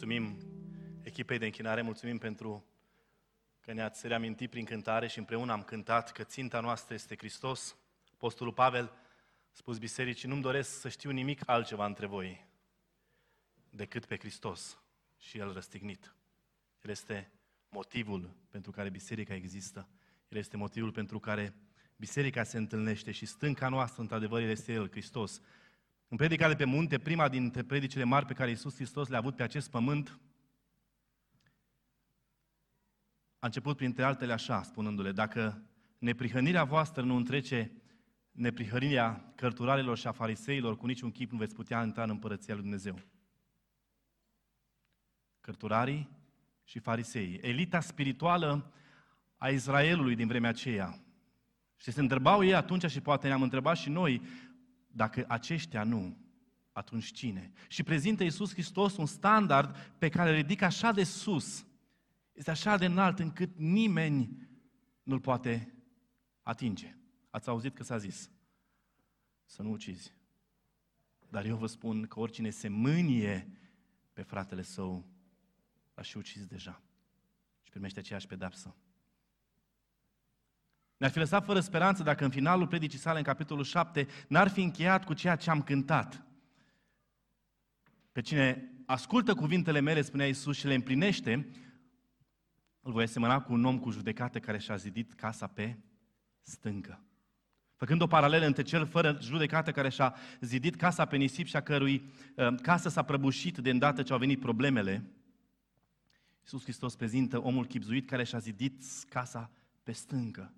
Mulțumim echipei de închinare, mulțumim pentru că ne-ați reamintit prin cântare și împreună am cântat că ținta noastră este Hristos. Apostolul Pavel a spus bisericii, nu-mi doresc să știu nimic altceva între voi decât pe Hristos și El răstignit. El este motivul pentru care biserica există. El este motivul pentru care biserica se întâlnește și stânca noastră, într-adevăr, este El, Hristos. În predica de pe munte, prima dintre predicile mari pe care Iisus Hristos le-a avut pe acest pământ, a început printre altele așa, spunându-le, dacă neprihănirea voastră nu întrece neprihănirea cărturarilor și a fariseilor, cu niciun chip nu veți putea intra în împărăția lui Dumnezeu. Cărturarii și farisei, elita spirituală a Israelului din vremea aceea. Și se întrebau ei atunci și poate ne-am întrebat și noi, dacă aceștia nu, atunci cine? Și prezintă Iisus Hristos un standard pe care îl ridică așa de sus, este așa de înalt încât nimeni nu-l poate atinge. Ați auzit că s-a zis să nu ucizi. Dar eu vă spun că oricine se mânie pe fratele său, a și ucis deja și primește aceeași pedapsă. Ne-ar fi lăsat fără speranță dacă în finalul predicii sale, în capitolul 7, n-ar fi încheiat cu ceea ce am cântat. Pe cine ascultă cuvintele mele, spunea Iisus, și le împlinește, îl voi asemăna cu un om cu judecată care și-a zidit casa pe stâncă. Făcând o paralelă între cel fără judecată care și-a zidit casa pe nisip și a cărui uh, casă s-a prăbușit de îndată ce au venit problemele, Iisus Hristos prezintă omul chipzuit care și-a zidit casa pe stâncă.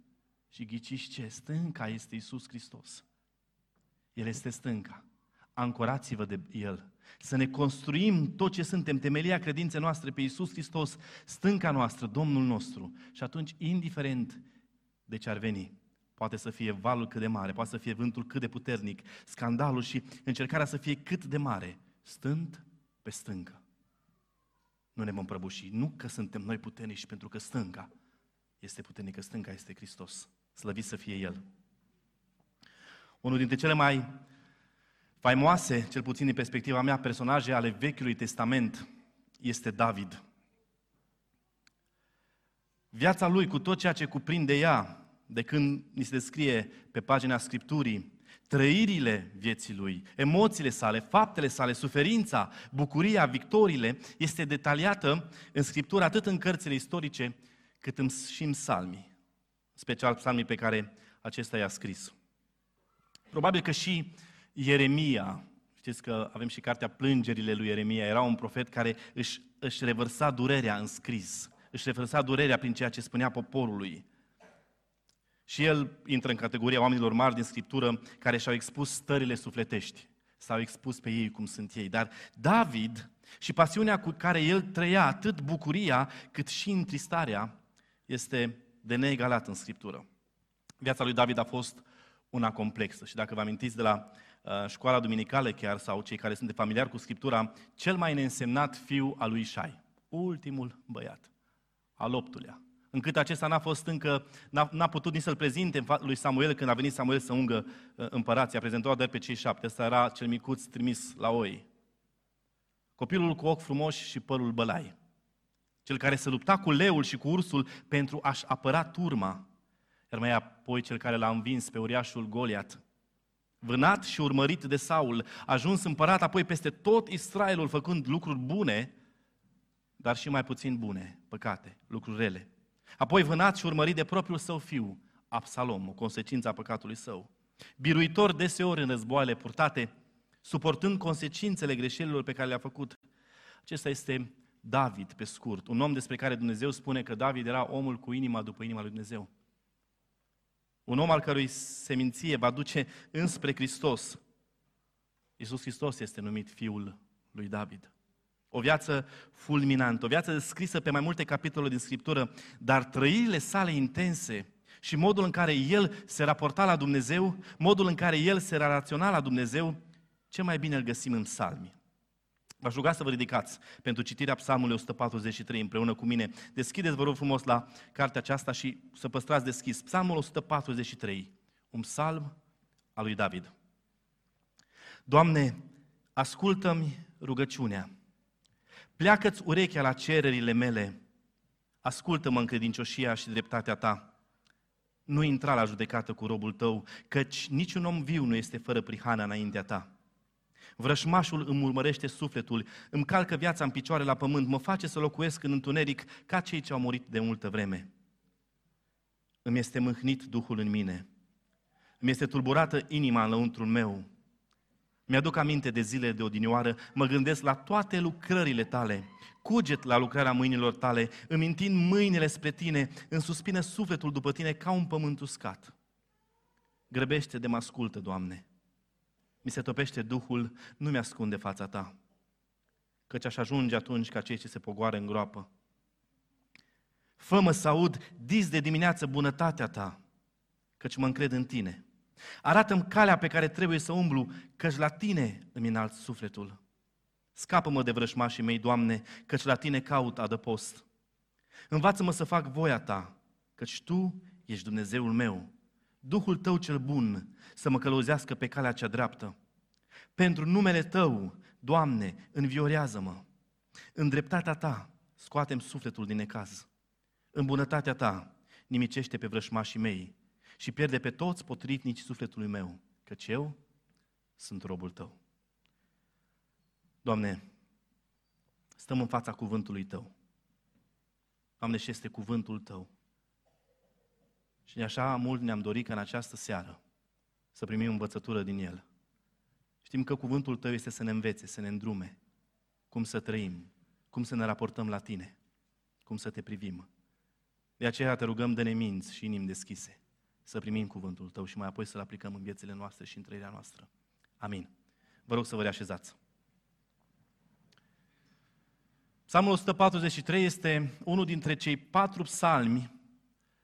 Și ghiciți ce? Stânca este Isus Hristos. El este stânca. Ancorați-vă de El. Să ne construim tot ce suntem, temelia credinței noastre pe Isus Hristos, stânca noastră, Domnul nostru. Și atunci, indiferent de ce ar veni, poate să fie valul cât de mare, poate să fie vântul cât de puternic, scandalul și încercarea să fie cât de mare, stând pe stâncă. Nu ne vom prăbuși, nu că suntem noi puternici, pentru că stânca este puternică, stânca este Hristos. Slăvit să fie El. Unul dintre cele mai faimoase, cel puțin din perspectiva mea, personaje ale Vechiului Testament este David. Viața lui, cu tot ceea ce cuprinde ea, de când ni se descrie pe pagina Scripturii, trăirile vieții lui, emoțiile sale, faptele sale, suferința, bucuria, victoriile, este detaliată în Scriptură atât în cărțile istorice, cât și în psalmii special psalmii pe care acesta i-a scris. Probabil că și Ieremia, știți că avem și cartea Plângerile lui Ieremia, era un profet care își, își revărsa durerea în scris, își revărsa durerea prin ceea ce spunea poporului. Și el intră în categoria oamenilor mari din Scriptură care și-au expus stările sufletești, s-au expus pe ei cum sunt ei. Dar David și pasiunea cu care el trăia, atât bucuria cât și întristarea, este de neegalat în Scriptură. Viața lui David a fost una complexă și dacă vă amintiți de la uh, școala duminicală chiar sau cei care sunt familiari cu Scriptura, cel mai neînsemnat fiu al lui Șai, ultimul băiat, al optulea. Încât acesta n-a fost încă, n-a, n-a putut nici să-l prezinte lui Samuel când a venit Samuel să ungă uh, împărația, a prezentat doar pe cei șapte. Ăsta era cel micuț trimis la oi. Copilul cu ochi frumoși și părul bălai cel care se lupta cu leul și cu ursul pentru a-și apăra turma, iar mai apoi cel care l-a învins pe uriașul Goliat. Vânat și urmărit de Saul, a ajuns împărat apoi peste tot Israelul, făcând lucruri bune, dar și mai puțin bune, păcate, lucruri rele. Apoi vânat și urmărit de propriul său fiu, Absalom, o consecință a păcatului său. Biruitor deseori în războaiele purtate, suportând consecințele greșelilor pe care le-a făcut. Acesta este David, pe scurt, un om despre care Dumnezeu spune că David era omul cu inima după inima lui Dumnezeu. Un om al cărui seminție va duce înspre Hristos. Iisus Hristos este numit Fiul lui David. O viață fulminantă, o viață descrisă pe mai multe capitole din Scriptură, dar trăirile sale intense și modul în care el se raporta la Dumnezeu, modul în care el se relaționa la Dumnezeu, ce mai bine îl găsim în psalmi. V-aș ruga să vă ridicați pentru citirea Psalmului 143 împreună cu mine. Deschideți, vă rog frumos, la cartea aceasta și să păstrați deschis. Psalmul 143, un psalm al lui David. Doamne, ascultă-mi rugăciunea. pleacă-ți urechea la cererile mele, ascultă-mă în credincioșia și dreptatea ta. Nu intra la judecată cu robul tău, căci niciun om viu nu este fără prihana înaintea ta. Vrășmașul îmi urmărește sufletul, îmi calcă viața în picioare la pământ, mă face să locuiesc în întuneric ca cei ce au murit de multă vreme. Îmi este mâhnit Duhul în mine, îmi este tulburată inima în lăuntrul meu. Mi-aduc aminte de zile de odinioară, mă gândesc la toate lucrările tale, cuget la lucrarea mâinilor tale, îmi întind mâinile spre tine, îmi suspină sufletul după tine ca un pământ uscat. Grăbește de mă ascultă, Doamne. Mi se topește Duhul, nu mi-ascunde fața Ta. Căci aș ajunge atunci ca cei ce se pogoară în groapă. Fă-mă să aud dis de dimineață bunătatea Ta, căci mă încred în Tine. Arată-mi calea pe care trebuie să umblu, căci la Tine îmi înalt sufletul. Scapă-mă de vrășmașii mei, Doamne, căci la Tine caut adăpost. Învață-mă să fac voia Ta, căci Tu ești Dumnezeul meu. Duhul Tău cel bun să mă călăuzească pe calea cea dreaptă. Pentru numele Tău, Doamne, înviorează-mă. În dreptatea Ta scoatem sufletul din necaz. În bunătatea Ta nimicește pe vrășmașii mei și pierde pe toți potrivnici sufletului meu, căci eu sunt robul Tău. Doamne, stăm în fața cuvântului Tău. Doamne, și este cuvântul Tău. Și așa mult ne-am dorit ca în această seară să primim învățătură din el. Știm că cuvântul tău este să ne învețe, să ne îndrume, cum să trăim, cum să ne raportăm la tine, cum să te privim. De aceea te rugăm de neminți și inimi deschise să primim cuvântul tău și mai apoi să-l aplicăm în viețile noastre și în trăirea noastră. Amin. Vă rog să vă reașezați. Psalmul 143 este unul dintre cei patru psalmi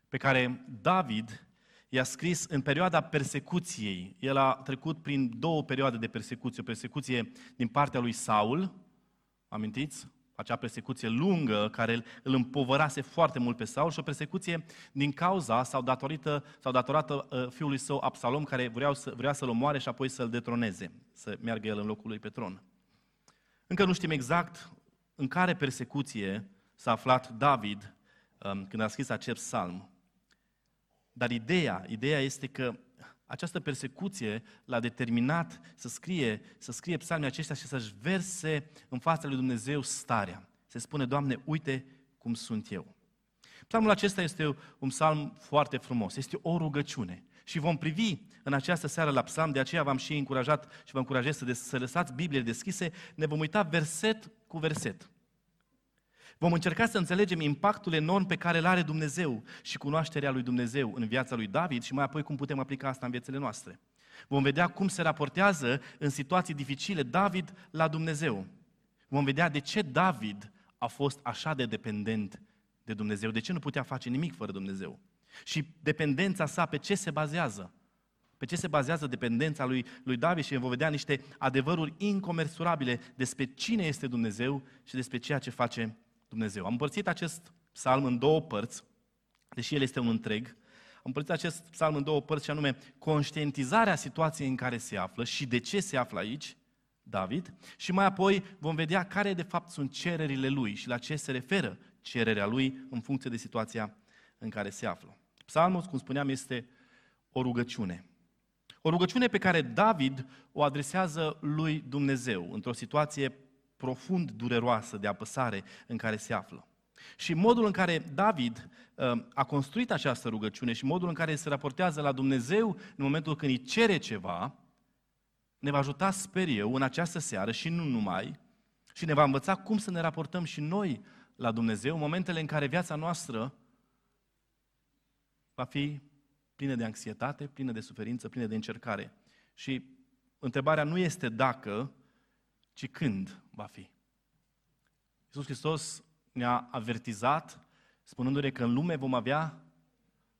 pe care David i-a scris în perioada persecuției. El a trecut prin două perioade de persecuție. O persecuție din partea lui Saul, amintiți? Acea persecuție lungă care îl împovărase foarte mult pe Saul și o persecuție din cauza sau datorită sau datorată uh, fiului său Absalom care vrea, să, vrea să-l omoare și apoi să-l detroneze, să meargă el în locul lui pe tron. Încă nu știm exact în care persecuție s-a aflat David um, când a scris acest psalm. Dar ideea, ideea este că această persecuție l-a determinat să scrie, să scrie psalmii aceștia și să-și verse în fața lui Dumnezeu starea. Se spune, Doamne, uite cum sunt eu. Psalmul acesta este un psalm foarte frumos, este o rugăciune. Și vom privi în această seară la psalm, de aceea v-am și încurajat și vă încurajez să, des- să lăsați Biblie deschise, ne vom uita verset cu verset. Vom încerca să înțelegem impactul enorm pe care îl are Dumnezeu și cunoașterea lui Dumnezeu în viața lui David și mai apoi cum putem aplica asta în viețile noastre. Vom vedea cum se raportează în situații dificile David la Dumnezeu. Vom vedea de ce David a fost așa de dependent de Dumnezeu, de ce nu putea face nimic fără Dumnezeu. Și dependența sa pe ce se bazează? Pe ce se bazează dependența lui, lui David și vom vedea niște adevăruri incomersurabile despre cine este Dumnezeu și despre ceea ce face Dumnezeu. Am împărțit acest psalm în două părți, deși el este un întreg. Am împărțit acest psalm în două părți, și anume conștientizarea situației în care se află și de ce se află aici, David, și mai apoi vom vedea care de fapt sunt cererile lui și la ce se referă cererea lui în funcție de situația în care se află. Psalmul, cum spuneam, este o rugăciune. O rugăciune pe care David o adresează lui Dumnezeu într-o situație profund dureroasă de apăsare în care se află. Și modul în care David uh, a construit această rugăciune și modul în care se raportează la Dumnezeu în momentul când îi cere ceva, ne va ajuta, sper eu, în această seară și nu numai, și ne va învăța cum să ne raportăm și noi la Dumnezeu în momentele în care viața noastră va fi plină de anxietate, plină de suferință, plină de încercare. Și întrebarea nu este dacă, ci când va fi. Iisus Hristos ne-a avertizat spunându-ne că în lume vom avea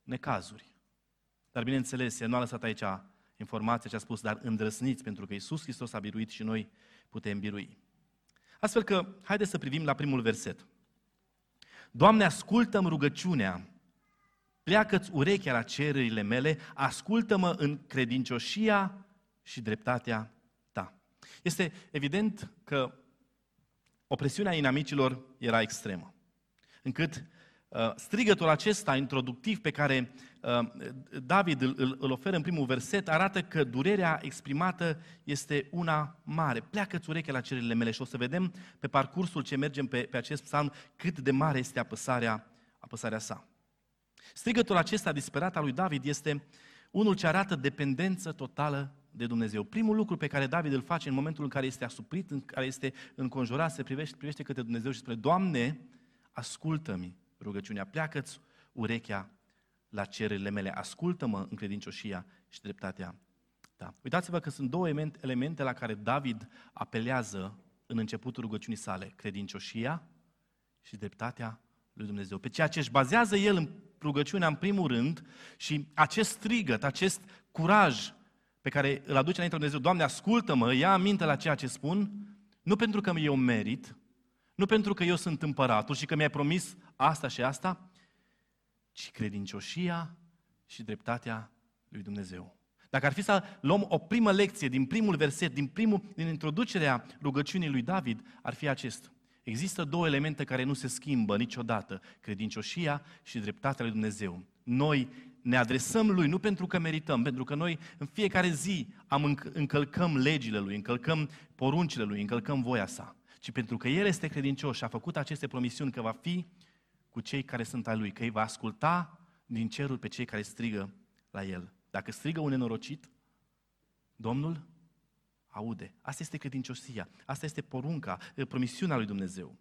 necazuri. Dar bineînțeles, el nu a lăsat aici informația ce a spus, dar îndrăsniți, pentru că Iisus Hristos a biruit și noi putem birui. Astfel că, haideți să privim la primul verset. Doamne, ascultă-mi rugăciunea, pleacă-ți urechea la cererile mele, ascultă-mă în credincioșia și dreptatea este evident că Opresiunea inamicilor era extremă, încât uh, strigătul acesta introductiv pe care uh, David îl, îl oferă în primul verset arată că durerea exprimată este una mare. Pleacă-ți urechea la cererile mele și o să vedem pe parcursul ce mergem pe, pe acest psalm cât de mare este apăsarea, apăsarea sa. Strigătul acesta disperat al lui David este unul ce arată dependență totală de Dumnezeu. Primul lucru pe care David îl face în momentul în care este asuprit, în care este înconjurat, se privește, privește către Dumnezeu și spune, Doamne, ascultă-mi rugăciunea, pleacă-ți urechea la cererile mele, ascultă-mă în credincioșia și dreptatea ta. Uitați-vă că sunt două elemente la care David apelează în începutul rugăciunii sale, credincioșia și dreptatea lui Dumnezeu. Pe ceea ce își bazează el în rugăciunea în primul rând și acest strigăt, acest curaj pe care îl aduce înainte Dumnezeu, Doamne, ascultă-mă, ia aminte la ceea ce spun, nu pentru că eu merit, nu pentru că eu sunt împăratul și că mi-ai promis asta și asta, ci credincioșia și dreptatea lui Dumnezeu. Dacă ar fi să luăm o primă lecție din primul verset, din, primul, din introducerea rugăciunii lui David, ar fi acest. Există două elemente care nu se schimbă niciodată, credincioșia și dreptatea lui Dumnezeu. Noi ne adresăm Lui nu pentru că merităm, pentru că noi în fiecare zi am încălcăm legile Lui, încălcăm poruncile Lui, încălcăm voia sa, ci pentru că El este credincios și a făcut aceste promisiuni că va fi cu cei care sunt ai Lui, că îi va asculta din cerul pe cei care strigă la El. Dacă strigă un nenorocit, Domnul aude. Asta este credincioșia, asta este porunca, promisiunea lui Dumnezeu.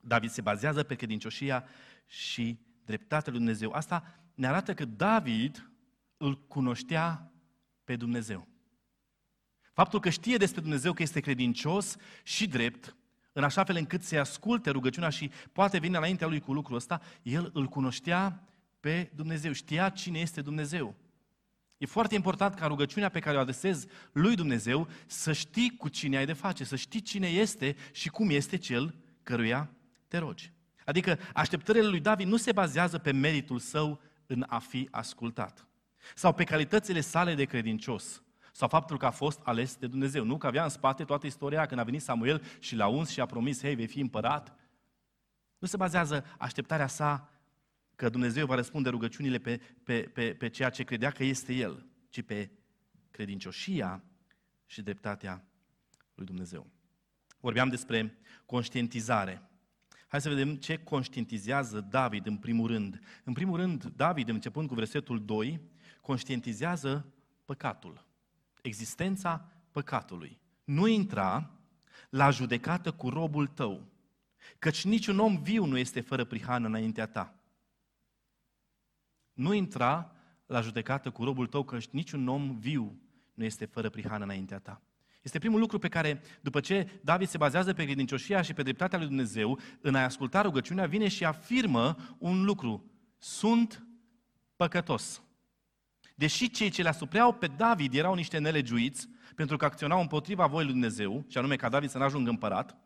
David se bazează pe credincioșia și dreptatea lui Dumnezeu. Asta ne arată că David îl cunoștea pe Dumnezeu. Faptul că știe despre Dumnezeu că este credincios și drept, în așa fel încât să asculte rugăciunea și poate veni înaintea lui cu lucrul ăsta, el îl cunoștea pe Dumnezeu, știa cine este Dumnezeu. E foarte important ca rugăciunea pe care o adresezi lui Dumnezeu să știi cu cine ai de face, să știi cine este și cum este cel căruia te rogi. Adică așteptările lui David nu se bazează pe meritul său în a fi ascultat. Sau pe calitățile sale de credincios. Sau faptul că a fost ales de Dumnezeu. Nu că avea în spate toată istoria când a venit Samuel și l-a uns și a promis, hei, vei fi împărat. Nu se bazează așteptarea sa că Dumnezeu va răspunde rugăciunile pe, pe, pe, pe ceea ce credea că este El, ci pe credincioșia și dreptatea lui Dumnezeu. Vorbeam despre conștientizare. Hai să vedem ce conștientizează David în primul rând. În primul rând, David, începând cu versetul 2, conștientizează păcatul, existența păcatului. Nu intra la judecată cu robul tău, căci niciun om viu nu este fără prihană înaintea ta. Nu intra la judecată cu robul tău, căci niciun om viu nu este fără prihană înaintea ta. Este primul lucru pe care, după ce David se bazează pe credincioșia și pe dreptatea lui Dumnezeu, în a asculta rugăciunea, vine și afirmă un lucru. Sunt păcătos. Deși cei ce le asupleau pe David erau niște nelegiuiți, pentru că acționau împotriva voii lui Dumnezeu, și anume ca David să nu ajungă împărat,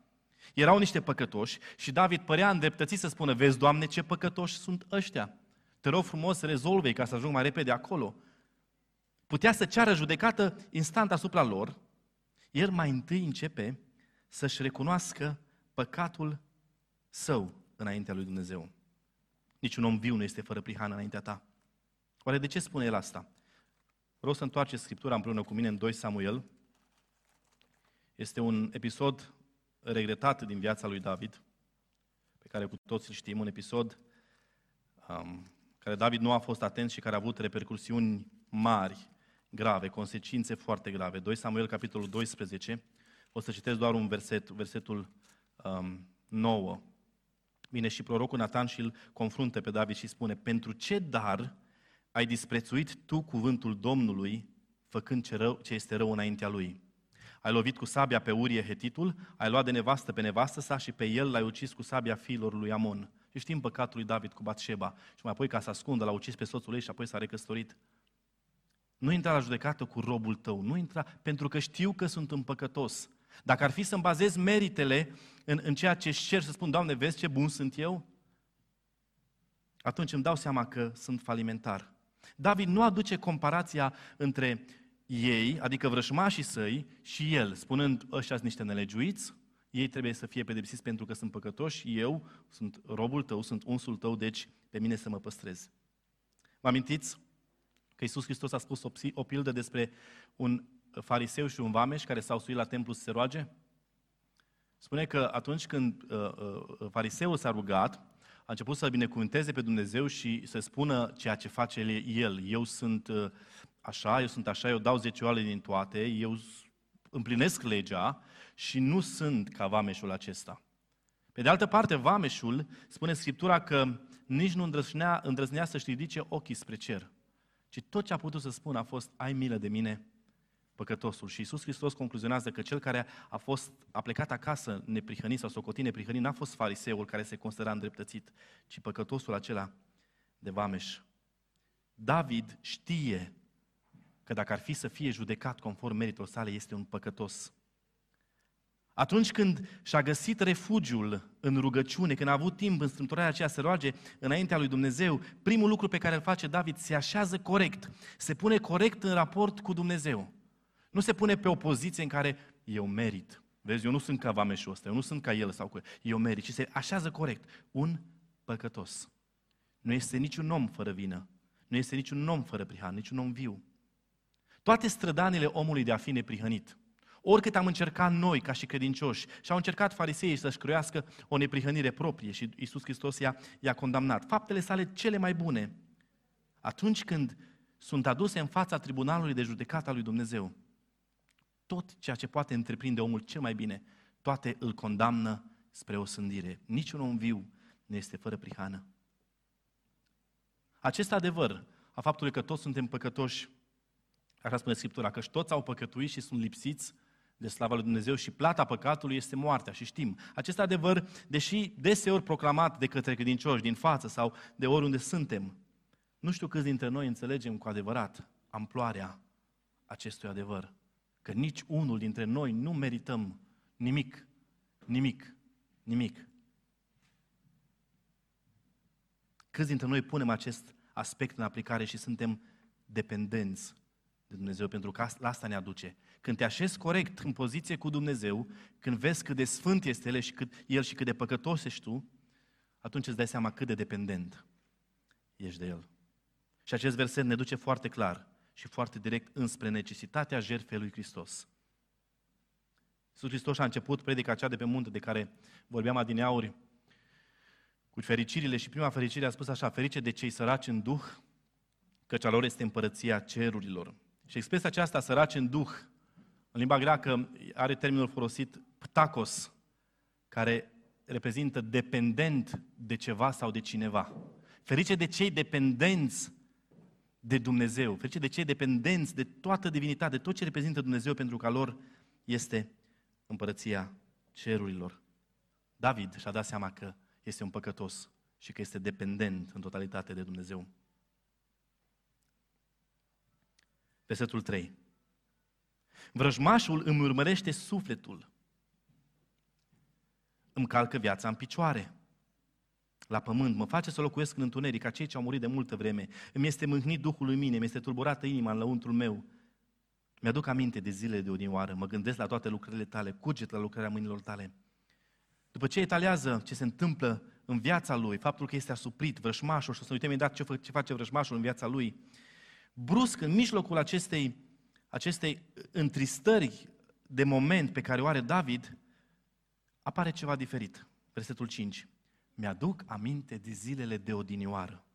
erau niște păcătoși și David părea îndreptățit să spună, vezi, Doamne, ce păcătoși sunt ăștia. Te rog frumos să rezolve ca să ajung mai repede acolo. Putea să ceară judecată instant asupra lor, el mai întâi începe să-și recunoască păcatul său înaintea lui Dumnezeu. Niciun om viu nu este fără prihană înaintea ta. Oare de ce spune el asta? Vreau să întoarce Scriptura împreună cu mine în 2 Samuel. Este un episod regretat din viața lui David, pe care cu toți îl știm, un episod um, care David nu a fost atent și care a avut repercursiuni mari grave, consecințe foarte grave. 2 Samuel, capitolul 12, o să citesc doar un verset, versetul um, 9. Vine și prorocul Natan și îl confruntă pe David și spune, pentru ce dar ai disprețuit tu cuvântul Domnului, făcând ce, rău, ce este rău înaintea lui? Ai lovit cu sabia pe Urie Hetitul, ai luat de nevastă pe nevastă sa și pe el l-ai ucis cu sabia fiilor lui Amon. Și știm păcatul lui David cu Batșeba. Și mai apoi, ca să ascundă, l-a ucis pe soțul ei și apoi s-a recăsătorit. Nu intra la judecată cu robul tău, nu intra pentru că știu că sunt împăcătos. Dacă ar fi să-mi bazez meritele în, în ceea ce cer să spun, Doamne, vezi ce bun sunt eu? Atunci îmi dau seama că sunt falimentar. David nu aduce comparația între ei, adică vrășmașii săi, și el, spunând, ăștia sunt niște nelegiuiți, ei trebuie să fie pedepsiți pentru că sunt păcătoși, eu sunt robul tău, sunt unsul tău, deci pe mine să mă păstrez. Vă amintiți că Iisus Hristos a spus o, o pildă despre un fariseu și un vameș care s-au suit la templu să se roage? Spune că atunci când uh, uh, fariseul s-a rugat, a început să binecuvânteze pe Dumnezeu și să spună ceea ce face el. Eu sunt uh, așa, eu sunt așa, eu dau zecioale din toate, eu împlinesc legea și nu sunt ca vameșul acesta. Pe de altă parte, vameșul, spune Scriptura că nici nu îndrăznea, îndrăznea să-și ridice ochii spre cer, ci tot ce a putut să spună a fost, ai milă de mine, păcătosul. Și Iisus Hristos concluzionează că cel care a fost a plecat acasă neprihănit sau socotit neprihănit n-a fost fariseul care se considera îndreptățit, ci păcătosul acela de vameș. David știe că dacă ar fi să fie judecat conform meritor sale, este un păcătos. Atunci când și-a găsit refugiul în rugăciune, când a avut timp în strâmtorarea aceea să roage înaintea lui Dumnezeu, primul lucru pe care îl face David se așează corect, se pune corect în raport cu Dumnezeu. Nu se pune pe o poziție în care eu merit. Vezi, eu nu sunt ca vameșul ăsta, eu nu sunt ca el sau cu eu merit, ci se așează corect. Un păcătos. Nu este niciun om fără vină. Nu este niciun om fără prihan, niciun om viu. Toate strădanile omului de a fi neprihănit. Oricât am încercat noi, ca și credincioși, și au încercat fariseii să-și croiască o neprihănire proprie și Iisus Hristos i-a, i-a condamnat. Faptele sale cele mai bune, atunci când sunt aduse în fața tribunalului de judecată al lui Dumnezeu, tot ceea ce poate întreprinde omul cel mai bine, toate îl condamnă spre o sândire. Niciun om viu nu este fără prihană. Acest adevăr a faptului că toți suntem păcătoși, așa spune Scriptura, că toți au păcătuit și sunt lipsiți de slava lui Dumnezeu și plata păcatului este moartea și știm. Acest adevăr, deși deseori proclamat de către credincioși din față sau de oriunde suntem, nu știu câți dintre noi înțelegem cu adevărat amploarea acestui adevăr că nici unul dintre noi nu merităm nimic, nimic, nimic. Câți dintre noi punem acest aspect în aplicare și suntem dependenți de Dumnezeu, pentru că la asta ne aduce. Când te așezi corect în poziție cu Dumnezeu, când vezi cât de sfânt este El și cât, El și cât de păcătos ești tu, atunci îți dai seama cât de dependent ești de El. Și acest verset ne duce foarte clar și foarte direct înspre necesitatea jertfei lui Hristos. Iisus Hristos a început predica aceea de pe munte de care vorbeam adineauri cu fericirile și prima fericire a spus așa, ferice de cei săraci în duh, căci a lor este împărăția cerurilor. Și expresia aceasta, săraci în duh, în limba greacă are termenul folosit ptacos, care reprezintă dependent de ceva sau de cineva. Ferice de cei dependenți de Dumnezeu, ferice de cei dependenți de toată divinitatea, de tot ce reprezintă Dumnezeu, pentru că lor este împărăția cerurilor. David și-a dat seama că este un păcătos și că este dependent în totalitate de Dumnezeu. Versetul 3. Vrăjmașul îmi urmărește sufletul, îmi calcă viața în picioare la pământ, mă face să locuiesc în întuneric, ca cei ce au murit de multă vreme. Îmi este mâhnit Duhul lui mine, mi este tulburată inima în lăuntrul meu. Mi-aduc aminte de zilele de odinioară, mă gândesc la toate lucrările tale, cuget la lucrarea mâinilor tale. După ce etalează ce se întâmplă în viața lui, faptul că este asuprit, vrășmașul, și o să uităm imediat ce, ce face vrășmașul în viața lui, brusc, în mijlocul acestei, acestei întristări de moment pe care o are David, apare ceva diferit. Versetul 5 mi-aduc aminte de zilele de odinioară.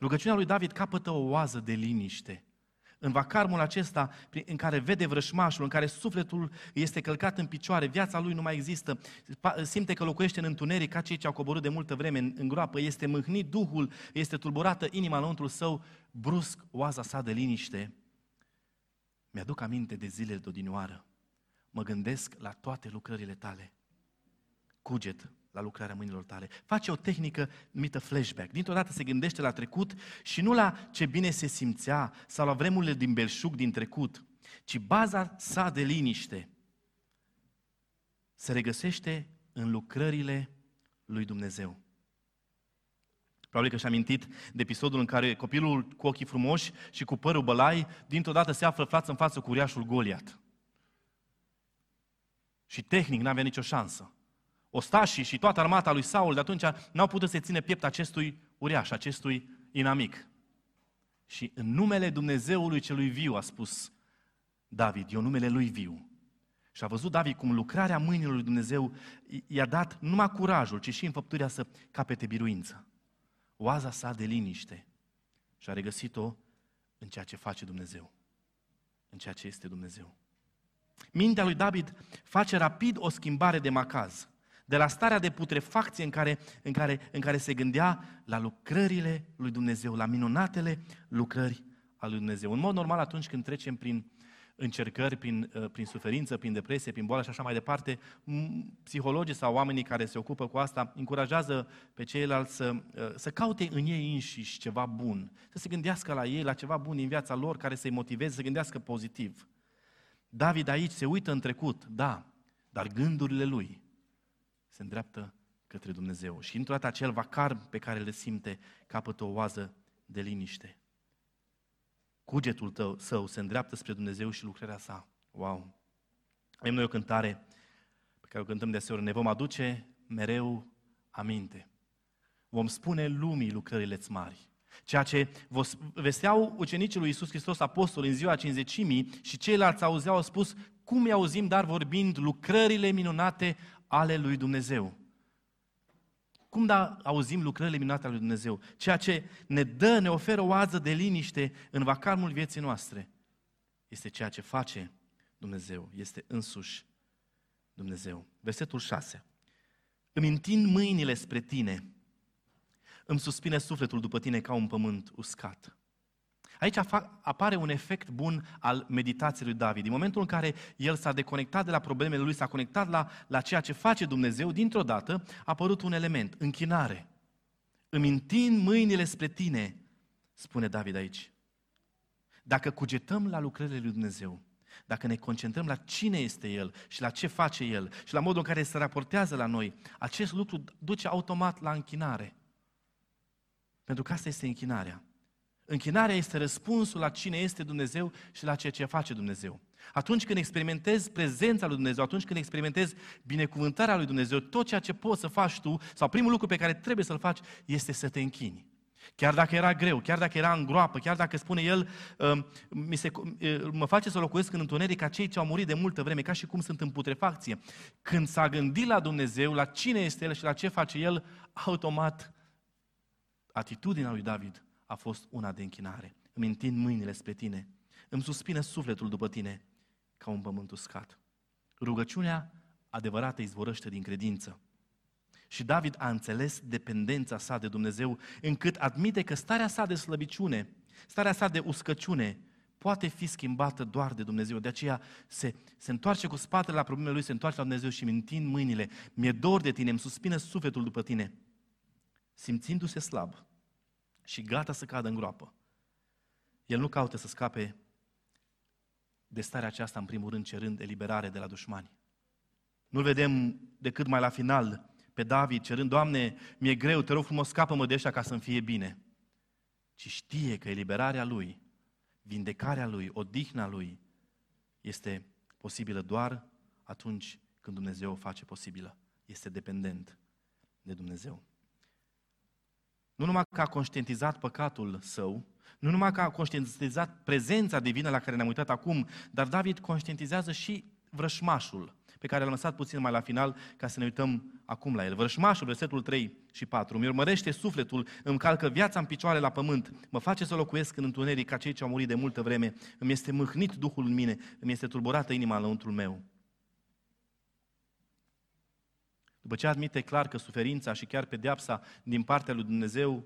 Rugăciunea lui David capătă o oază de liniște. În vacarmul acesta în care vede vrășmașul, în care sufletul este călcat în picioare, viața lui nu mai există, simte că locuiește în întuneric ca cei ce au coborât de multă vreme în, în groapă, este mâhnit Duhul, este tulburată inima înăuntru său, brusc oaza sa de liniște. Mi-aduc aminte de zilele de odinioară. Mă gândesc la toate lucrările tale. Cuget, la lucrarea mâinilor tale. Face o tehnică numită flashback. Dintr-o dată se gândește la trecut și nu la ce bine se simțea sau la vremurile din belșug din trecut, ci baza sa de liniște se regăsește în lucrările lui Dumnezeu. Probabil că și-a amintit de episodul în care copilul cu ochii frumoși și cu părul bălai, dintr-o dată se află față în față cu uriașul Goliat. Și tehnic n-avea nicio șansă. Ostașii și toată armata lui Saul de atunci n-au putut să ține piept acestui uriaș, acestui inamic. Și în numele Dumnezeului celui viu a spus David, eu numele lui viu. Și a văzut David cum lucrarea mâinilor lui Dumnezeu i-a dat numai curajul, ci și înfăpturea să capete biruință. Oaza sa de liniște și a regăsit-o în ceea ce face Dumnezeu, în ceea ce este Dumnezeu. Mintea lui David face rapid o schimbare de macaz, de la starea de putrefacție în care, în care, în care se gândea la lucrările lui Dumnezeu, la minunatele lucrări ale lui Dumnezeu. În mod normal, atunci când trecem prin încercări, prin, uh, prin suferință, prin depresie, prin boală și așa mai departe, psihologii sau oamenii care se ocupă cu asta încurajează pe ceilalți să, uh, să caute în ei înșiși ceva bun, să se gândească la ei, la ceva bun din viața lor care să-i motiveze, să gândească pozitiv. David aici se uită în trecut, da, dar gândurile lui se îndreaptă către Dumnezeu. Și într-o dată acel vacar pe care le simte capătă o oază de liniște. Cugetul tău, său se îndreaptă spre Dumnezeu și lucrarea sa. Wow! Avem noi o cântare pe care o cântăm de aseori. Ne vom aduce mereu aminte. Vom spune lumii lucrările mari. Ceea ce vesteau ucenicii lui Iisus Hristos apostol în ziua cinzecimii și ceilalți auzeau, au spus, cum i-auzim dar vorbind lucrările minunate ale lui Dumnezeu. Cum da auzim lucrările minunate ale lui Dumnezeu? Ceea ce ne dă, ne oferă o oază de liniște în vacarmul vieții noastre. Este ceea ce face Dumnezeu. Este însuși Dumnezeu. Versetul 6. Îmi întind mâinile spre tine, îmi suspine sufletul după tine ca un pământ uscat. Aici apare un efect bun al meditației lui David. Din momentul în care el s-a deconectat de la problemele lui, s-a conectat la, la ceea ce face Dumnezeu, dintr-o dată a apărut un element, închinare. Îmi întind mâinile spre tine, spune David aici. Dacă cugetăm la lucrările lui Dumnezeu, dacă ne concentrăm la cine este El și la ce face El și la modul în care se raportează la noi, acest lucru duce automat la închinare. Pentru că asta este închinarea. Închinarea este răspunsul la cine este Dumnezeu și la ceea ce face Dumnezeu. Atunci când experimentezi prezența lui Dumnezeu, atunci când experimentezi binecuvântarea lui Dumnezeu, tot ceea ce poți să faci tu, sau primul lucru pe care trebuie să-l faci, este să te închini. Chiar dacă era greu, chiar dacă era în groapă, chiar dacă spune el, um, mi se, uh, mă face să locuiesc în întuneric ca cei ce au murit de multă vreme, ca și cum sunt în putrefacție. Când s-a gândit la Dumnezeu, la cine este El și la ce face El, automat atitudinea lui David a fost una de închinare. Îmi întind mâinile spre tine, îmi suspină sufletul după tine ca un pământ uscat. Rugăciunea adevărată izvorăște din credință. Și David a înțeles dependența sa de Dumnezeu, încât admite că starea sa de slăbiciune, starea sa de uscăciune, poate fi schimbată doar de Dumnezeu. De aceea se, se întoarce cu spatele la problemele lui, se întoarce la Dumnezeu și îmi întind mâinile. Mi-e dor de tine, îmi suspină sufletul după tine. Simțindu-se slab, și gata să cadă în groapă. El nu caută să scape de starea aceasta, în primul rând, cerând eliberare de la dușmani. Nu-l vedem decât mai la final pe David cerând, Doamne, mi-e greu, te rog frumos, scapă-mă de ăștia ca să-mi fie bine. Ci știe că eliberarea lui, vindecarea lui, odihna lui, este posibilă doar atunci când Dumnezeu o face posibilă. Este dependent de Dumnezeu. Nu numai că a conștientizat păcatul său, nu numai că a conștientizat prezența divină la care ne-am uitat acum, dar David conștientizează și vrășmașul, pe care l-am lăsat puțin mai la final ca să ne uităm acum la el. Vrășmașul, versetul 3 și 4, mi urmărește sufletul, îmi calcă viața în picioare la pământ, mă face să locuiesc în întuneric ca cei ce au murit de multă vreme, îmi este mâhnit Duhul în mine, îmi este tulburată inima înăuntrul meu. După ce admite clar că suferința și chiar pedeapsa din partea lui Dumnezeu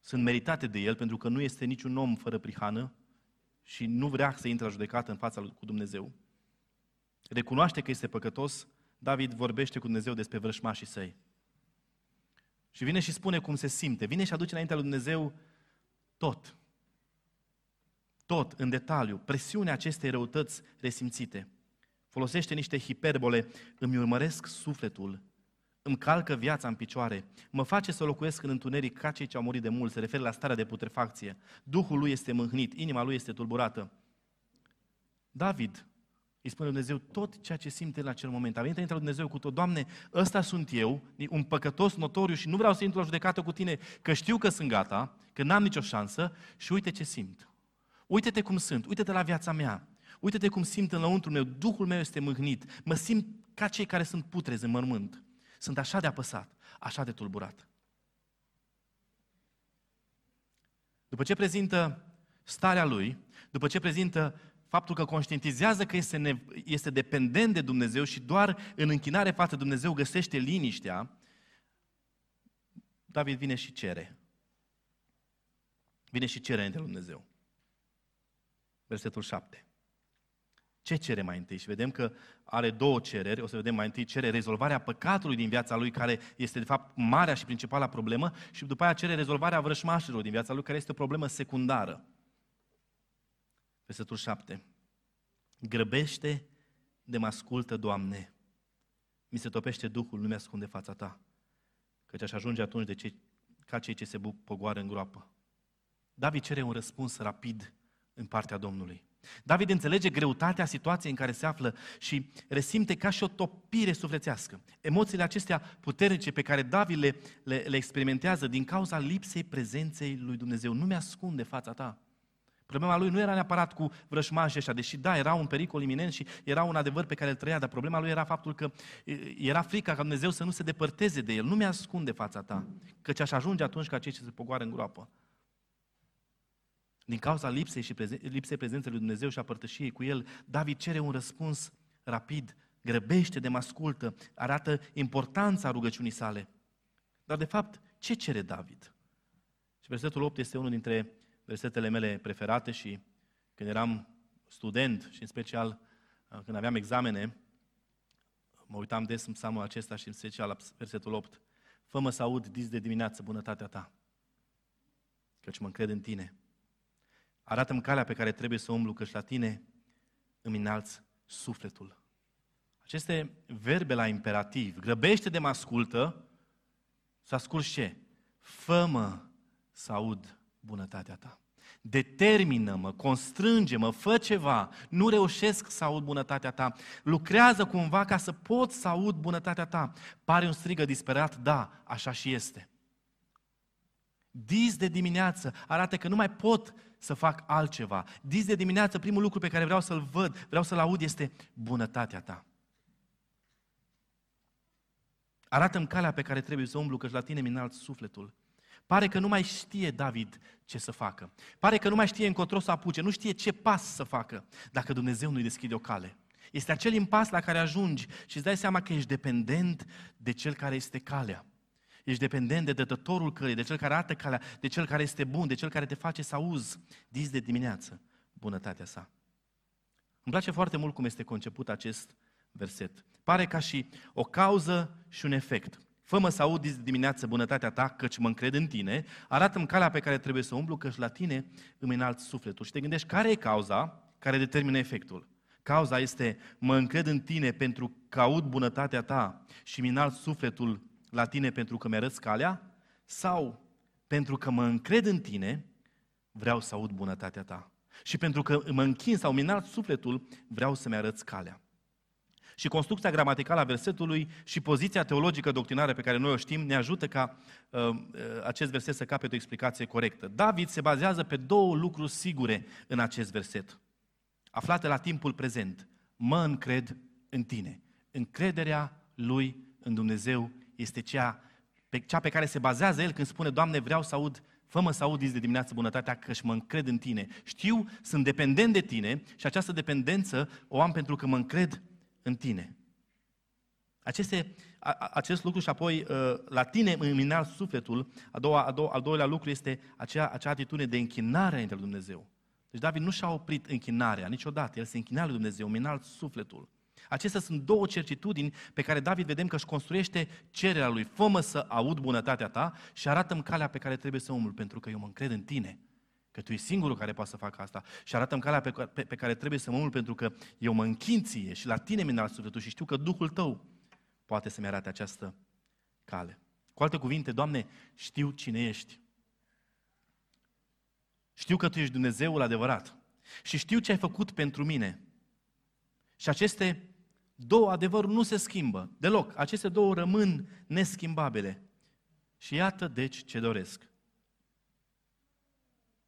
sunt meritate de el, pentru că nu este niciun om fără prihană și nu vrea să intre la judecată în fața lui cu Dumnezeu. Recunoaște că este păcătos, David vorbește cu Dumnezeu despre vrășmașii săi. Și vine și spune cum se simte. Vine și aduce înaintea lui Dumnezeu tot. Tot, în detaliu, presiunea acestei răutăți resimțite folosește niște hiperbole, îmi urmăresc sufletul, îmi calcă viața în picioare, mă face să locuiesc în întuneric ca cei ce au murit de mult, se referă la starea de putrefacție. Duhul lui este mâhnit, inima lui este tulburată. David îi spune Dumnezeu tot ceea ce simte în acel moment. A venit înainte lui Dumnezeu cu tot, Doamne, ăsta sunt eu, un păcătos notoriu și nu vreau să intru la judecată cu tine, că știu că sunt gata, că n-am nicio șansă și uite ce simt. Uite-te cum sunt, uite-te la viața mea, uite-te cum simt în lăuntrul meu, Duhul meu este mâhnit, mă simt ca cei care sunt putrezi în mormânt. Sunt așa de apăsat, așa de tulburat. După ce prezintă starea lui, după ce prezintă faptul că conștientizează că este, ne- este dependent de Dumnezeu și doar în închinare față de Dumnezeu găsește liniștea, David vine și cere. Vine și cere între Dumnezeu. Versetul 7. Ce cere mai întâi? Și vedem că are două cereri. O să vedem mai întâi cere rezolvarea păcatului din viața lui, care este de fapt marea și principala problemă, și după aia cere rezolvarea vrășmașilor din viața lui, care este o problemă secundară. Versetul 7. Grăbește de mă ascultă, Doamne. Mi se topește Duhul, nu mi-ascunde fața Ta. Căci aș ajunge atunci de cei, ca cei ce se pogoară în groapă. David cere un răspuns rapid în partea Domnului. David înțelege greutatea situației în care se află și resimte ca și o topire sufletească. Emoțiile acestea puternice pe care David le, le, le experimentează din cauza lipsei prezenței lui Dumnezeu. Nu mi-ascunde fața ta. Problema lui nu era neapărat cu vrășmașii ăștia, deși da, era un pericol iminent și era un adevăr pe care îl trăia, dar problema lui era faptul că era frica ca Dumnezeu să nu se depărteze de el. Nu mi-ascunde fața ta, căci aș ajunge atunci ca cei ce se pogoară în groapă din cauza lipsei, și prezen- lipsei prezenței lui Dumnezeu și a părtășiei cu El, David cere un răspuns rapid, grăbește de mă ascultă, arată importanța rugăciunii sale. Dar de fapt, ce cere David? Și versetul 8 este unul dintre versetele mele preferate și când eram student și în special uh, când aveam examene, mă uitam des în psalmul acesta și în special la versetul 8. Fă-mă să aud dis de dimineață bunătatea ta, căci mă încred în tine. Arată-mi calea pe care trebuie să umblu, căci la tine îmi înalți sufletul. Aceste verbe la imperativ, grăbește de mă ascultă, să ascult ce? Fă-mă să aud bunătatea ta. Determină-mă, constrânge-mă, fă ceva, nu reușesc să aud bunătatea ta. Lucrează cumva ca să pot să aud bunătatea ta. Pare un strigă disperat? Da, așa și este. Dis de dimineață arată că nu mai pot să fac altceva. Dis de dimineață, primul lucru pe care vreau să-l văd, vreau să-l aud, este bunătatea ta. Arată-mi calea pe care trebuie să umblu, căci la tine mi sufletul. Pare că nu mai știe David ce să facă. Pare că nu mai știe încotro să apuce, nu știe ce pas să facă dacă Dumnezeu nu-i deschide o cale. Este acel impas la care ajungi și îți dai seama că ești dependent de cel care este calea. Ești dependent de dătătorul călii, de cel care arată calea, de cel care este bun, de cel care te face să auzi dis de dimineață bunătatea sa. Îmi place foarte mult cum este conceput acest verset. Pare ca și o cauză și un efect. Fă-mă să aud dis de dimineață bunătatea ta, căci mă încred în tine, arată-mi calea pe care trebuie să umblu, căci la tine îmi înalt sufletul. Și te gândești, care e cauza care determină efectul? Cauza este, mă încred în tine pentru că aud bunătatea ta și mi înalt sufletul la tine pentru că mi-arăți calea sau pentru că mă încred în tine, vreau să aud bunătatea ta. Și pentru că mă închin sau mi sufletul, vreau să-mi arăți calea. Și construcția gramaticală a versetului și poziția teologică doctrinară pe care noi o știm ne ajută ca uh, uh, acest verset să capete o explicație corectă. David se bazează pe două lucruri sigure în acest verset, aflate la timpul prezent. Mă încred în tine. Încrederea lui în Dumnezeu este cea pe, cea pe care se bazează el când spune, Doamne, vreau să aud, fă-mă să aud de dimineață bunătatea, că și mă încred în Tine. Știu, sunt dependent de Tine și această dependență o am pentru că mă încred în Tine. Aceste, a, acest lucru și apoi ă, la tine îmi înalt sufletul, a doua, a doua, al doilea lucru este acea, acea atitudine de închinare între Dumnezeu. Deci David nu și-a oprit închinarea niciodată, el se închina lui Dumnezeu, îmi înalt sufletul. Acestea sunt două certitudini pe care David vedem că își construiește cererea lui. Fă-mă să aud bunătatea ta și arată-mi calea pe care trebuie să umul, pentru că eu mă încred în tine. Că tu ești singurul care poate să facă asta. Și arată-mi calea pe, pe, pe care trebuie să mă umul, pentru că eu mă închin ție și la tine mi al sufletul și știu că Duhul tău poate să-mi arate această cale. Cu alte cuvinte, Doamne, știu cine ești. Știu că Tu ești Dumnezeul adevărat. Și știu ce ai făcut pentru mine. Și aceste două adevăruri nu se schimbă deloc. Aceste două rămân neschimbabile. Și iată, deci, ce doresc.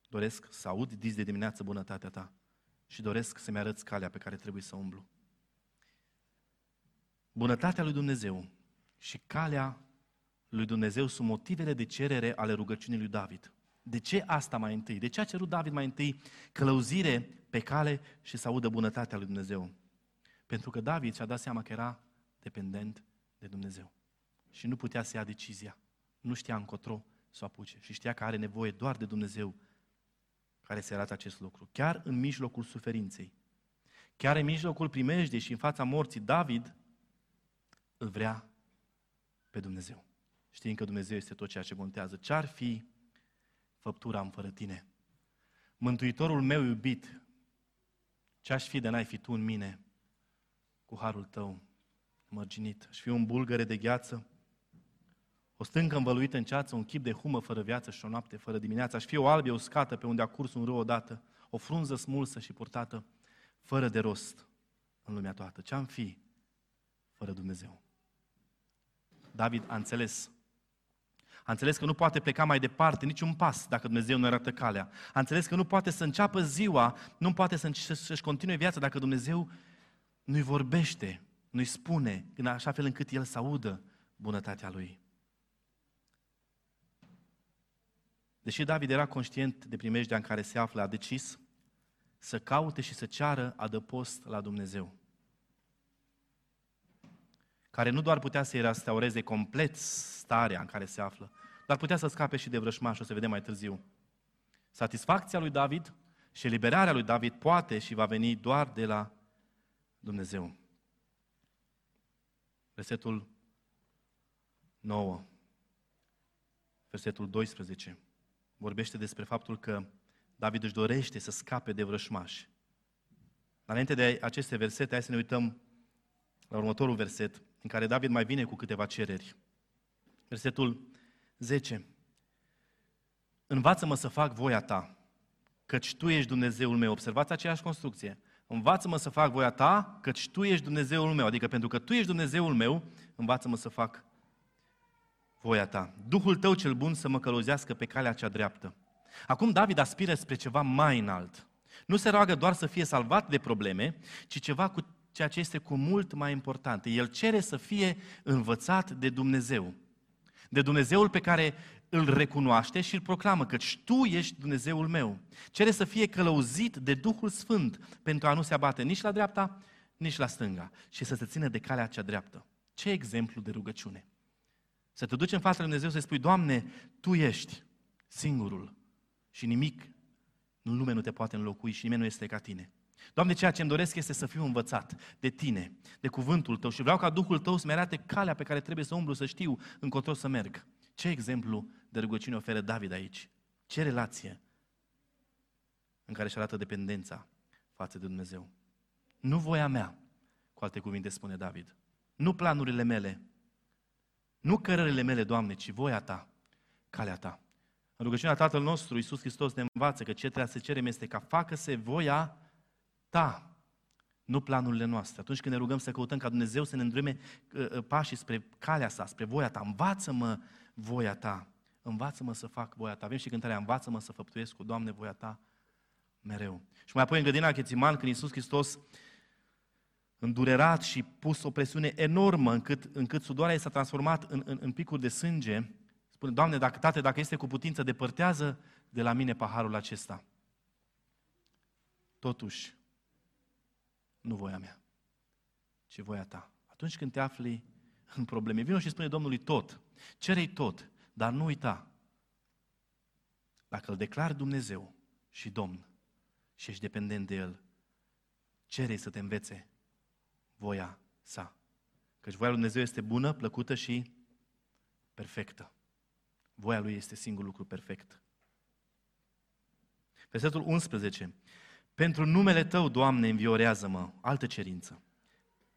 Doresc să aud dis de dimineață bunătatea ta și doresc să-mi arăți calea pe care trebuie să umblu. Bunătatea lui Dumnezeu și calea lui Dumnezeu sunt motivele de cerere ale rugăciunii lui David. De ce asta mai întâi? De ce a cerut David mai întâi călăuzire pe cale și să audă bunătatea lui Dumnezeu? Pentru că David și-a dat seama că era dependent de Dumnezeu. Și nu putea să ia decizia. Nu știa încotro să o apuce. Și știa că are nevoie doar de Dumnezeu care se arată acest lucru. Chiar în mijlocul suferinței, chiar în mijlocul primejdei și în fața morții, David îl vrea pe Dumnezeu. Știind că Dumnezeu este tot ceea ce contează. Ce-ar fi făptura în fără tine? Mântuitorul meu iubit, ce-aș fi de n-ai fi tu în mine cu harul tău mărginit? Aș fi un bulgăre de gheață, o stâncă învăluită în ceață, un chip de humă fără viață și o noapte fără dimineață. Aș fi o albie uscată pe unde a curs un râu odată, o frunză smulsă și purtată, fără de rost în lumea toată. Ce-am fi fără Dumnezeu? David a înțeles. A înțeles că nu poate pleca mai departe niciun pas dacă Dumnezeu nu arată calea. A înțeles că nu poate să înceapă ziua, nu poate să-și continue viața dacă Dumnezeu nu-i vorbește, nu-i spune, în așa fel încât el să audă bunătatea lui. Deși David era conștient de primejdea în care se află, a decis să caute și să ceară adăpost la Dumnezeu. Care nu doar putea să-i restaureze complet starea în care se află, dar putea să scape și de vrășmaș, o să vedem mai târziu. Satisfacția lui David și eliberarea lui David poate și va veni doar de la Dumnezeu. Versetul 9, versetul 12 vorbește despre faptul că David își dorește să scape de vrășmași. Înainte de aceste versete, hai să ne uităm la următorul verset, în care David mai vine cu câteva cereri. Versetul 10. Învață-mă să fac voia ta, căci tu ești Dumnezeul meu. Observați aceeași construcție. Învață-mă să fac voia ta, căci tu ești Dumnezeul meu. Adică pentru că tu ești Dumnezeul meu, învață-mă să fac voia ta. Duhul tău cel bun să mă călăuzească pe calea cea dreaptă. Acum David aspiră spre ceva mai înalt. Nu se roagă doar să fie salvat de probleme, ci ceva cu ceea ce este cu mult mai important. El cere să fie învățat de Dumnezeu. De Dumnezeul pe care îl recunoaște și îl proclamă, că Tu ești Dumnezeul meu. Cere să fie călăuzit de Duhul Sfânt pentru a nu se abate nici la dreapta, nici la stânga și să se țină de calea cea dreaptă. Ce exemplu de rugăciune! Să te duci în fața lui Dumnezeu să spui, Doamne, Tu ești singurul și nimic în lume nu te poate înlocui și nimeni nu este ca Tine. Doamne, ceea ce îmi doresc este să fiu învățat de Tine, de cuvântul Tău și vreau ca Duhul Tău să-mi arate calea pe care trebuie să umblu, să știu încotro să merg. Ce exemplu de rugăciune oferă David aici? Ce relație în care își arată dependența față de Dumnezeu? Nu voia mea, cu alte cuvinte spune David, nu planurile mele, nu cărările mele, Doamne, ci voia Ta, calea Ta. În rugăciunea Tatăl nostru, Iisus Hristos ne învață că ce trebuie să cerem este ca facă-se voia Ta, nu planurile noastre. Atunci când ne rugăm să căutăm ca Dumnezeu să ne îndrume uh, uh, pașii spre calea sa, spre voia Ta, învață-mă voia Ta, învață-mă să fac voia Ta. Avem și cântarea, învață-mă să făptuiesc cu Doamne voia Ta mereu. Și mai apoi în grădina Chețiman, când Iisus Hristos îndurerat și pus o presiune enormă încât, încât sudoarea s-a transformat în, în, în picuri de sânge, spune, Doamne, dacă, tate, dacă este cu putință, depărtează de la mine paharul acesta. Totuși, nu voia mea, ci voia ta. Atunci când te afli în probleme, vină și spune Domnului tot, cere tot, dar nu uita. Dacă îl declari Dumnezeu și Domn și ești dependent de El, cere să te învețe voia sa. Căci voia lui Dumnezeu este bună, plăcută și perfectă. Voia lui este singurul lucru perfect. Versetul 11. Pentru numele Tău, Doamne, înviorează-mă. Altă cerință.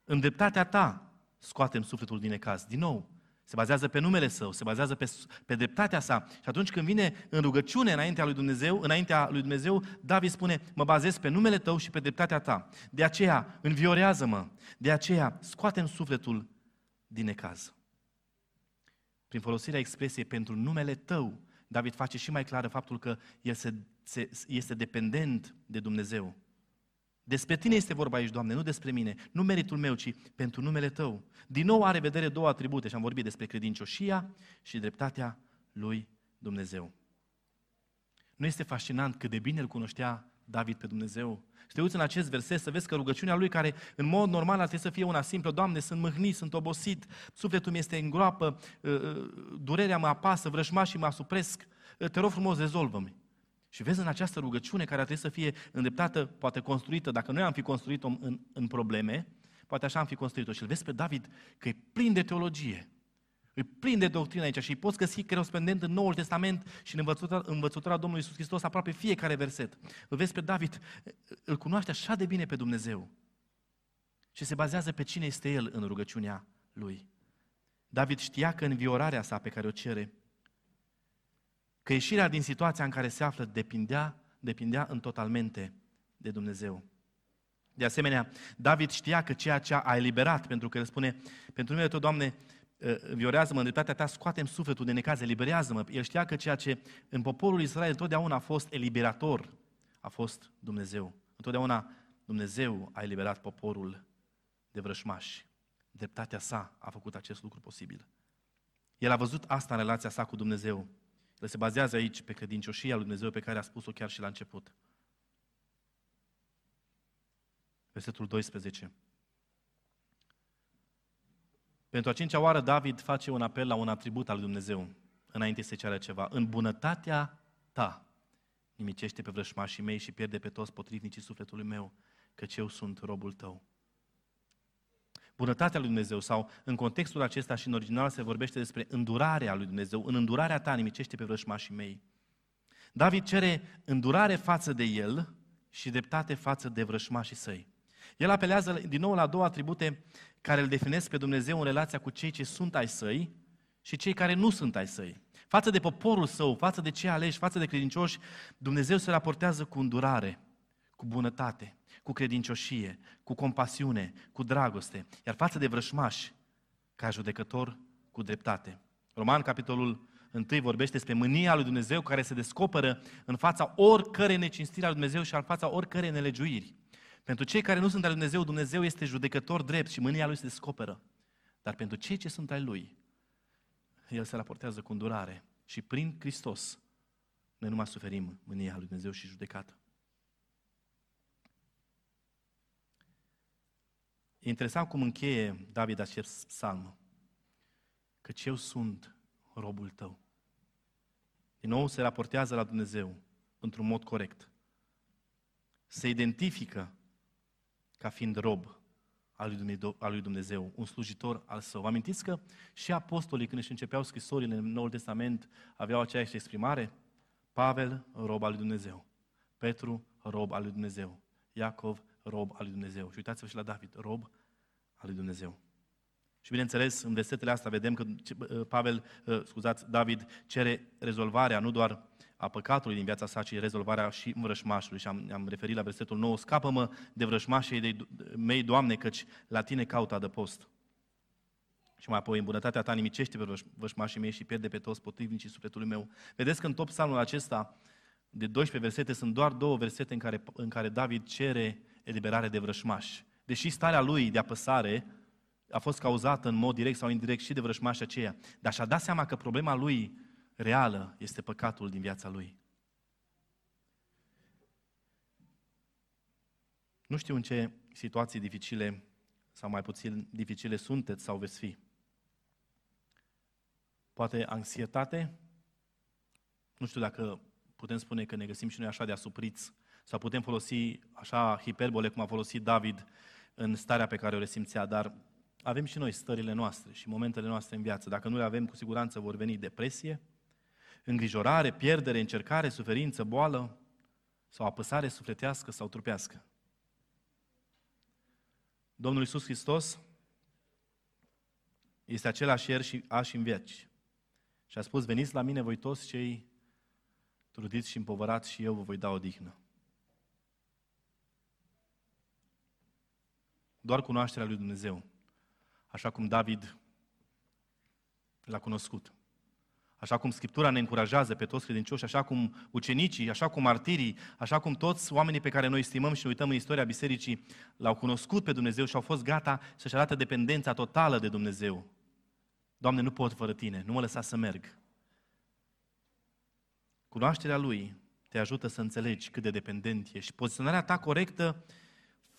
În dreptatea Ta scoatem sufletul din ecaz. Din nou, Se bazează pe numele Său, se bazează pe, pe dreptatea sa. Și atunci când vine în rugăciune înaintea lui Dumnezeu, înaintea lui Dumnezeu, David spune, mă bazez pe numele Tău și pe dreptatea Ta. De aceea, înviorează-mă. De aceea, scoatem sufletul din necaz. Prin folosirea expresiei pentru numele Tău, David face și mai clară faptul că el se, se, este dependent de Dumnezeu. Despre tine este vorba aici, Doamne, nu despre mine, nu meritul meu, ci pentru numele Tău. Din nou are vedere două atribute și am vorbit despre credincioșia și dreptatea lui Dumnezeu. Nu este fascinant cât de bine îl cunoștea David pe Dumnezeu? Și te uiți în acest verset să vezi că rugăciunea lui, care în mod normal ar trebui să fie una simplă, Doamne, sunt mâhnit, sunt obosit, sufletul mi este în groapă, ă, ă, durerea mă apasă, vrăjmașii mă asupresc, ă, te rog frumos, rezolvă-mi. Și vezi în această rugăciune care ar trebui să fie îndreptată, poate construită, dacă noi am fi construit-o în, în probleme, poate așa am fi construit-o. Și îl vezi pe David că e plin de teologie, e plin de doctrină aici și îi poți găsi corespondent în Noul Testament și în învățătura, învățătura Domnului Iisus Hristos aproape fiecare verset. Îl vezi pe David, îl cunoaște așa de bine pe Dumnezeu și se bazează pe cine este el în rugăciunea lui. David știa că înviorarea sa pe care o cere că ieșirea din situația în care se află depindea, depindea în totalmente de Dumnezeu. De asemenea, David știa că ceea ce a eliberat, pentru că el spune, pentru numele Tău, Doamne, ă, viorează-mă în dreptatea Ta, scoatem sufletul de necaz, eliberează-mă. El știa că ceea ce în poporul Israel întotdeauna a fost eliberator, a fost Dumnezeu. Întotdeauna Dumnezeu a eliberat poporul de vrășmași. Dreptatea sa a făcut acest lucru posibil. El a văzut asta în relația sa cu Dumnezeu. El se bazează aici pe credincioșia lui Dumnezeu pe care a spus-o chiar și la început. Versetul 12. Pentru a cincea oară, David face un apel la un atribut al lui Dumnezeu, înainte să ceară ceva. În bunătatea ta nimicește pe vrășmașii mei și pierde pe toți potrivnicii sufletului meu, căci eu sunt robul tău bunătatea lui Dumnezeu sau în contextul acesta și în original se vorbește despre îndurarea lui Dumnezeu. În îndurarea ta nimicește pe vrășmașii mei. David cere îndurare față de el și dreptate față de vrășmașii săi. El apelează din nou la două atribute care îl definesc pe Dumnezeu în relația cu cei ce sunt ai săi și cei care nu sunt ai săi. Față de poporul său, față de cei aleși, față de credincioși, Dumnezeu se raportează cu îndurare, cu bunătate, cu credincioșie, cu compasiune, cu dragoste, iar față de vrășmași, ca judecător cu dreptate. Roman, capitolul 1, vorbește despre mânia lui Dumnezeu care se descoperă în fața oricărei necinstiri a lui Dumnezeu și în fața oricărei nelegiuiri. Pentru cei care nu sunt al lui Dumnezeu, Dumnezeu este judecător drept și mânia lui se descoperă. Dar pentru cei ce sunt ai lui, el se raportează cu îndurare și prin Hristos noi nu mai suferim mânia lui Dumnezeu și judecată. E interesant cum încheie David acest psalm. Căci eu sunt robul tău. Din nou se raportează la Dumnezeu într-un mod corect. Se identifică ca fiind rob al lui Dumnezeu, un slujitor al său. Vă amintiți că și apostolii, când își începeau scrisorile în Noul Testament, aveau aceeași exprimare? Pavel, rob al lui Dumnezeu. Petru, rob al lui Dumnezeu. Iacov, rob al lui Dumnezeu. Și uitați-vă și la David, rob al lui Dumnezeu. Și bineînțeles, în versetele astea vedem că uh, Pavel, uh, scuzați, David cere rezolvarea nu doar a păcatului din viața sa, ci rezolvarea și vrășmașului. Și am, am referit la versetul 9, scapă-mă de vrășmașii de mei, Doamne, căci la Tine caut adăpost. Și mai apoi, în bunătatea Ta nimicește pe vrășmașii mei și pierde pe toți potrivnicii sufletului meu. Vedeți că în top psalmul acesta, de 12 versete, sunt doar două versete în care, în care David cere eliberare de vrășmași. Deși starea lui de apăsare a fost cauzată în mod direct sau indirect și de vrășmașii aceea, dar și-a dat seama că problema lui reală este păcatul din viața lui. Nu știu în ce situații dificile sau mai puțin dificile sunteți sau veți fi. Poate anxietate? Nu știu dacă putem spune că ne găsim și noi așa de asupriți sau putem folosi așa hiperbole cum a folosit David în starea pe care o resimțea, dar avem și noi stările noastre și momentele noastre în viață. Dacă nu le avem, cu siguranță vor veni depresie, îngrijorare, pierdere, încercare, suferință, boală sau apăsare sufletească sau trupească. Domnul Iisus Hristos este același ieri și ași în veci. Și a spus, veniți la mine voi toți cei trudiți și împovărați și eu vă voi da odihnă. Doar cunoașterea lui Dumnezeu, așa cum David l-a cunoscut. Așa cum Scriptura ne încurajează pe toți credincioși, așa cum ucenicii, așa cum martirii, așa cum toți oamenii pe care noi stimăm și ne uităm în istoria bisericii, l-au cunoscut pe Dumnezeu și au fost gata să-și arate dependența totală de Dumnezeu. Doamne, nu pot fără Tine, nu mă lăsa să merg. Cunoașterea Lui te ajută să înțelegi cât de dependent ești. Poziționarea ta corectă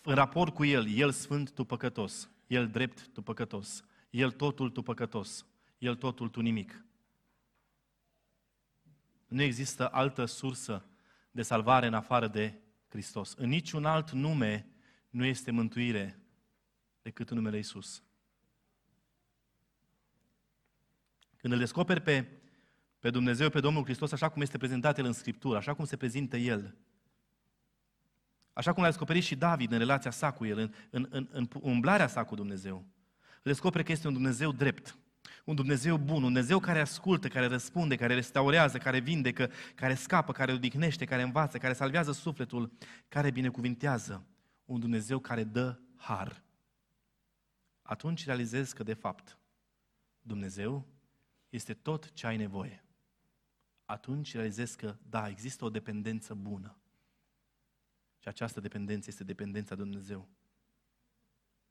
în raport cu El, El sfânt, tu păcătos, El drept, tu păcătos, El totul, tu păcătos, El totul, tu nimic. Nu există altă sursă de salvare în afară de Hristos. În niciun alt nume nu este mântuire decât în numele Isus. Când îl descoperi pe, pe Dumnezeu, pe Domnul Hristos, așa cum este prezentat El în Scriptură, așa cum se prezintă El, așa cum l-a descoperit și David în relația sa cu El, în, în, în, în umblarea sa cu Dumnezeu, îl descoperi că este un Dumnezeu drept, un Dumnezeu bun, un Dumnezeu care ascultă, care răspunde, care restaurează, care vindecă, care scapă, care odihnește, care învață, care salvează sufletul, care binecuvintează. Un Dumnezeu care dă har. Atunci realizezi că, de fapt, Dumnezeu este tot ce ai nevoie. Atunci realizezi că, da, există o dependență bună. Și această dependență este dependența de Dumnezeu.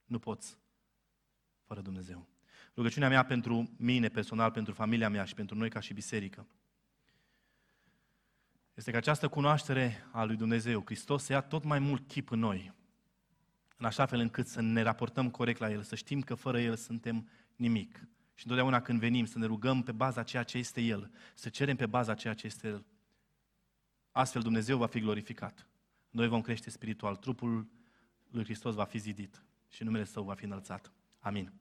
Nu poți fără Dumnezeu. Rugăciunea mea pentru mine personal, pentru familia mea și pentru noi ca și biserică este că această cunoaștere a lui Dumnezeu, Hristos, să ia tot mai mult chip în noi, în așa fel încât să ne raportăm corect la El, să știm că fără El suntem nimic. Și întotdeauna când venim să ne rugăm pe baza ceea ce este El, să cerem pe baza ceea ce este El, astfel Dumnezeu va fi glorificat. Noi vom crește spiritual, trupul lui Hristos va fi zidit și numele Său va fi înălțat. Amin.